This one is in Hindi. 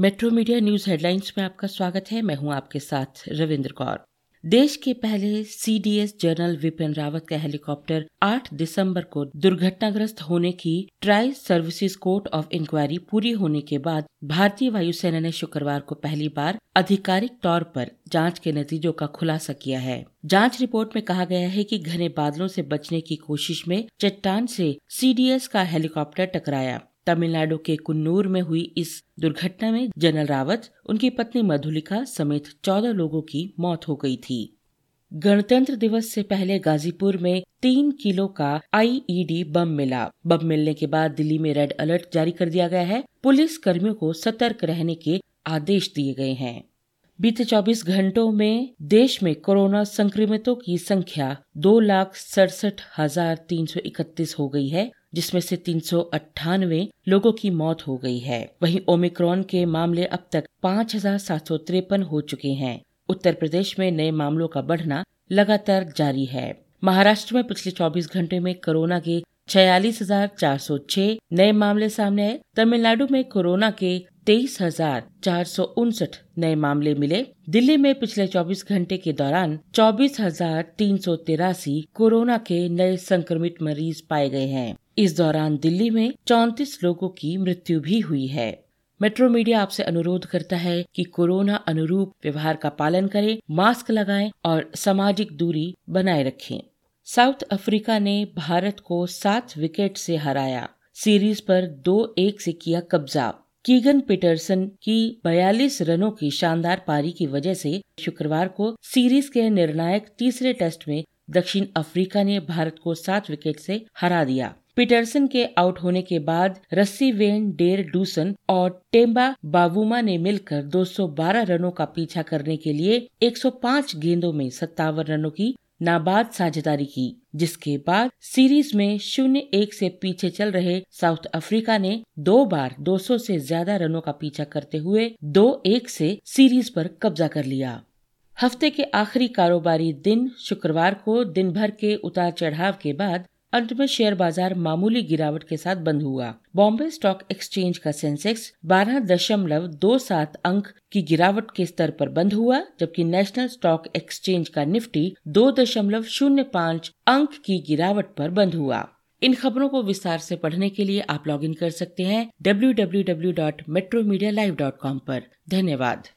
मेट्रो मीडिया न्यूज़ हेडलाइंस में आपका स्वागत है। मैं हूँ आपके साथ रविंद्र कौर। देश के पहले सीडीएस जनरल विपिन रावत का हेलीकॉप्टर 8 दिसंबर को दुर्घटनाग्रस्त होने की tri services court of inquiry पूरी होने के बाद भारतीय वायुसेना ने शुक्रवार को पहली बार आधिकारिक तौर पर जाँच के नतीजों का खुलासा किया है। जाँच रिपोर्ट में कहा गया है कि घने बादलों से बचने की कोशिश में चट्टान से सीडीएस का हेलीकॉप्टर टकराया। तमिलनाडु के कुन्नूर में हुई इस दुर्घटना में जनरल रावत, उनकी पत्नी मधुलिका समेत चौदह लोगों की मौत हो गई थी। गणतंत्र दिवस से पहले गाजीपुर में तीन किलो का आईईडी बम मिला। बम मिलने के बाद दिल्ली में रेड अलर्ट जारी कर दिया गया है। पुलिस कर्मियों को सतर्क रहने के आदेश दिए गए हैं। बीते 24 घंटों में देश में कोरोना संक्रमितों की संख्या दो लाख सड़सठ हज़ार तीन सौ इकतीस हो गई है। जिसमें से तीन सौ अट्ठानवे लोगों की मौत हो गई है। वहीं ओमिक्रॉन के मामले अब तक पाँच हज़ार सात सौ तिरपन हो चुके हैं। उत्तर प्रदेश में नए मामलों का बढ़ना लगातार जारी है। महाराष्ट्र में पिछले 24 घंटे में कोरोना के छियालीस हज़ार चार सौ छह नए मामले सामने आए। तमिलनाडु में कोरोना के तेईस हज़ार चार सौ उनसठ नए मामले मिले। दिल्ली में पिछले 24 घंटे के दौरान चौबीस हज़ार तीन सौ तिरासी कोरोना के नए संक्रमित मरीज़ पाए गए हैं। इस दौरान दिल्ली में चौतीस लोगों की मृत्यु भी हुई है। मेट्रो मीडिया आपसे अनुरोध करता है कि कोरोना अनुरूप व्यवहार का पालन करें, मास्क लगाएँ और सामाजिक दूरी बनाए रखें। साउथ अफ्रीका ने भारत को सात विकेट से हराया। सीरीज़ पर दो एक से किया कब्जा। कीगन पीटरसन की 42 रनों की शानदार पारी की वजह से शुक्रवार को सीरीज़ के निर्णायक तीसरे टेस्ट में दक्षिण अफ्रीका ने भारत को सात विकेट से हरा दिया। पीटरसन के आउट होने के बाद रस्सी वेन डेर डूसन और टेम्बा बाबूमा ने मिलकर 212 रनों का पीछा करने के लिए 105 गेंदों में सत्तावन रनों की नाबाद साझेदारी की, जिसके बाद सीरीज़ में शून्य एक से पीछे चल रहे साउथ अफ्रीका ने दो बार 200 से ज़्यादा रनों का पीछा करते हुए दो एक से सीरीज़ पर कब्जा कर लिया। हफ़्ते के आखिरी कारोबारी दिन शुक्रवार को दिन भर के उतार चढ़ाव के बाद अंत में शेयर बाज़ार मामूली गिरावट के साथ बंद हुआ। बॉम्बे स्टॉक एक्सचेंज का सेंसेक्स बारह दशमलव दो सात अंक की गिरावट के स्तर पर बंद हुआ, जबकि नेशनल स्टॉक एक्सचेंज का निफ्टी दो दशमलव शून्य पाँच अंक की गिरावट पर बंद हुआ। इन खबरों को विस्तार से पढ़ने के लिए आप लॉगिन कर सकते हैं W W W dot metro media live dot com धन्यवाद।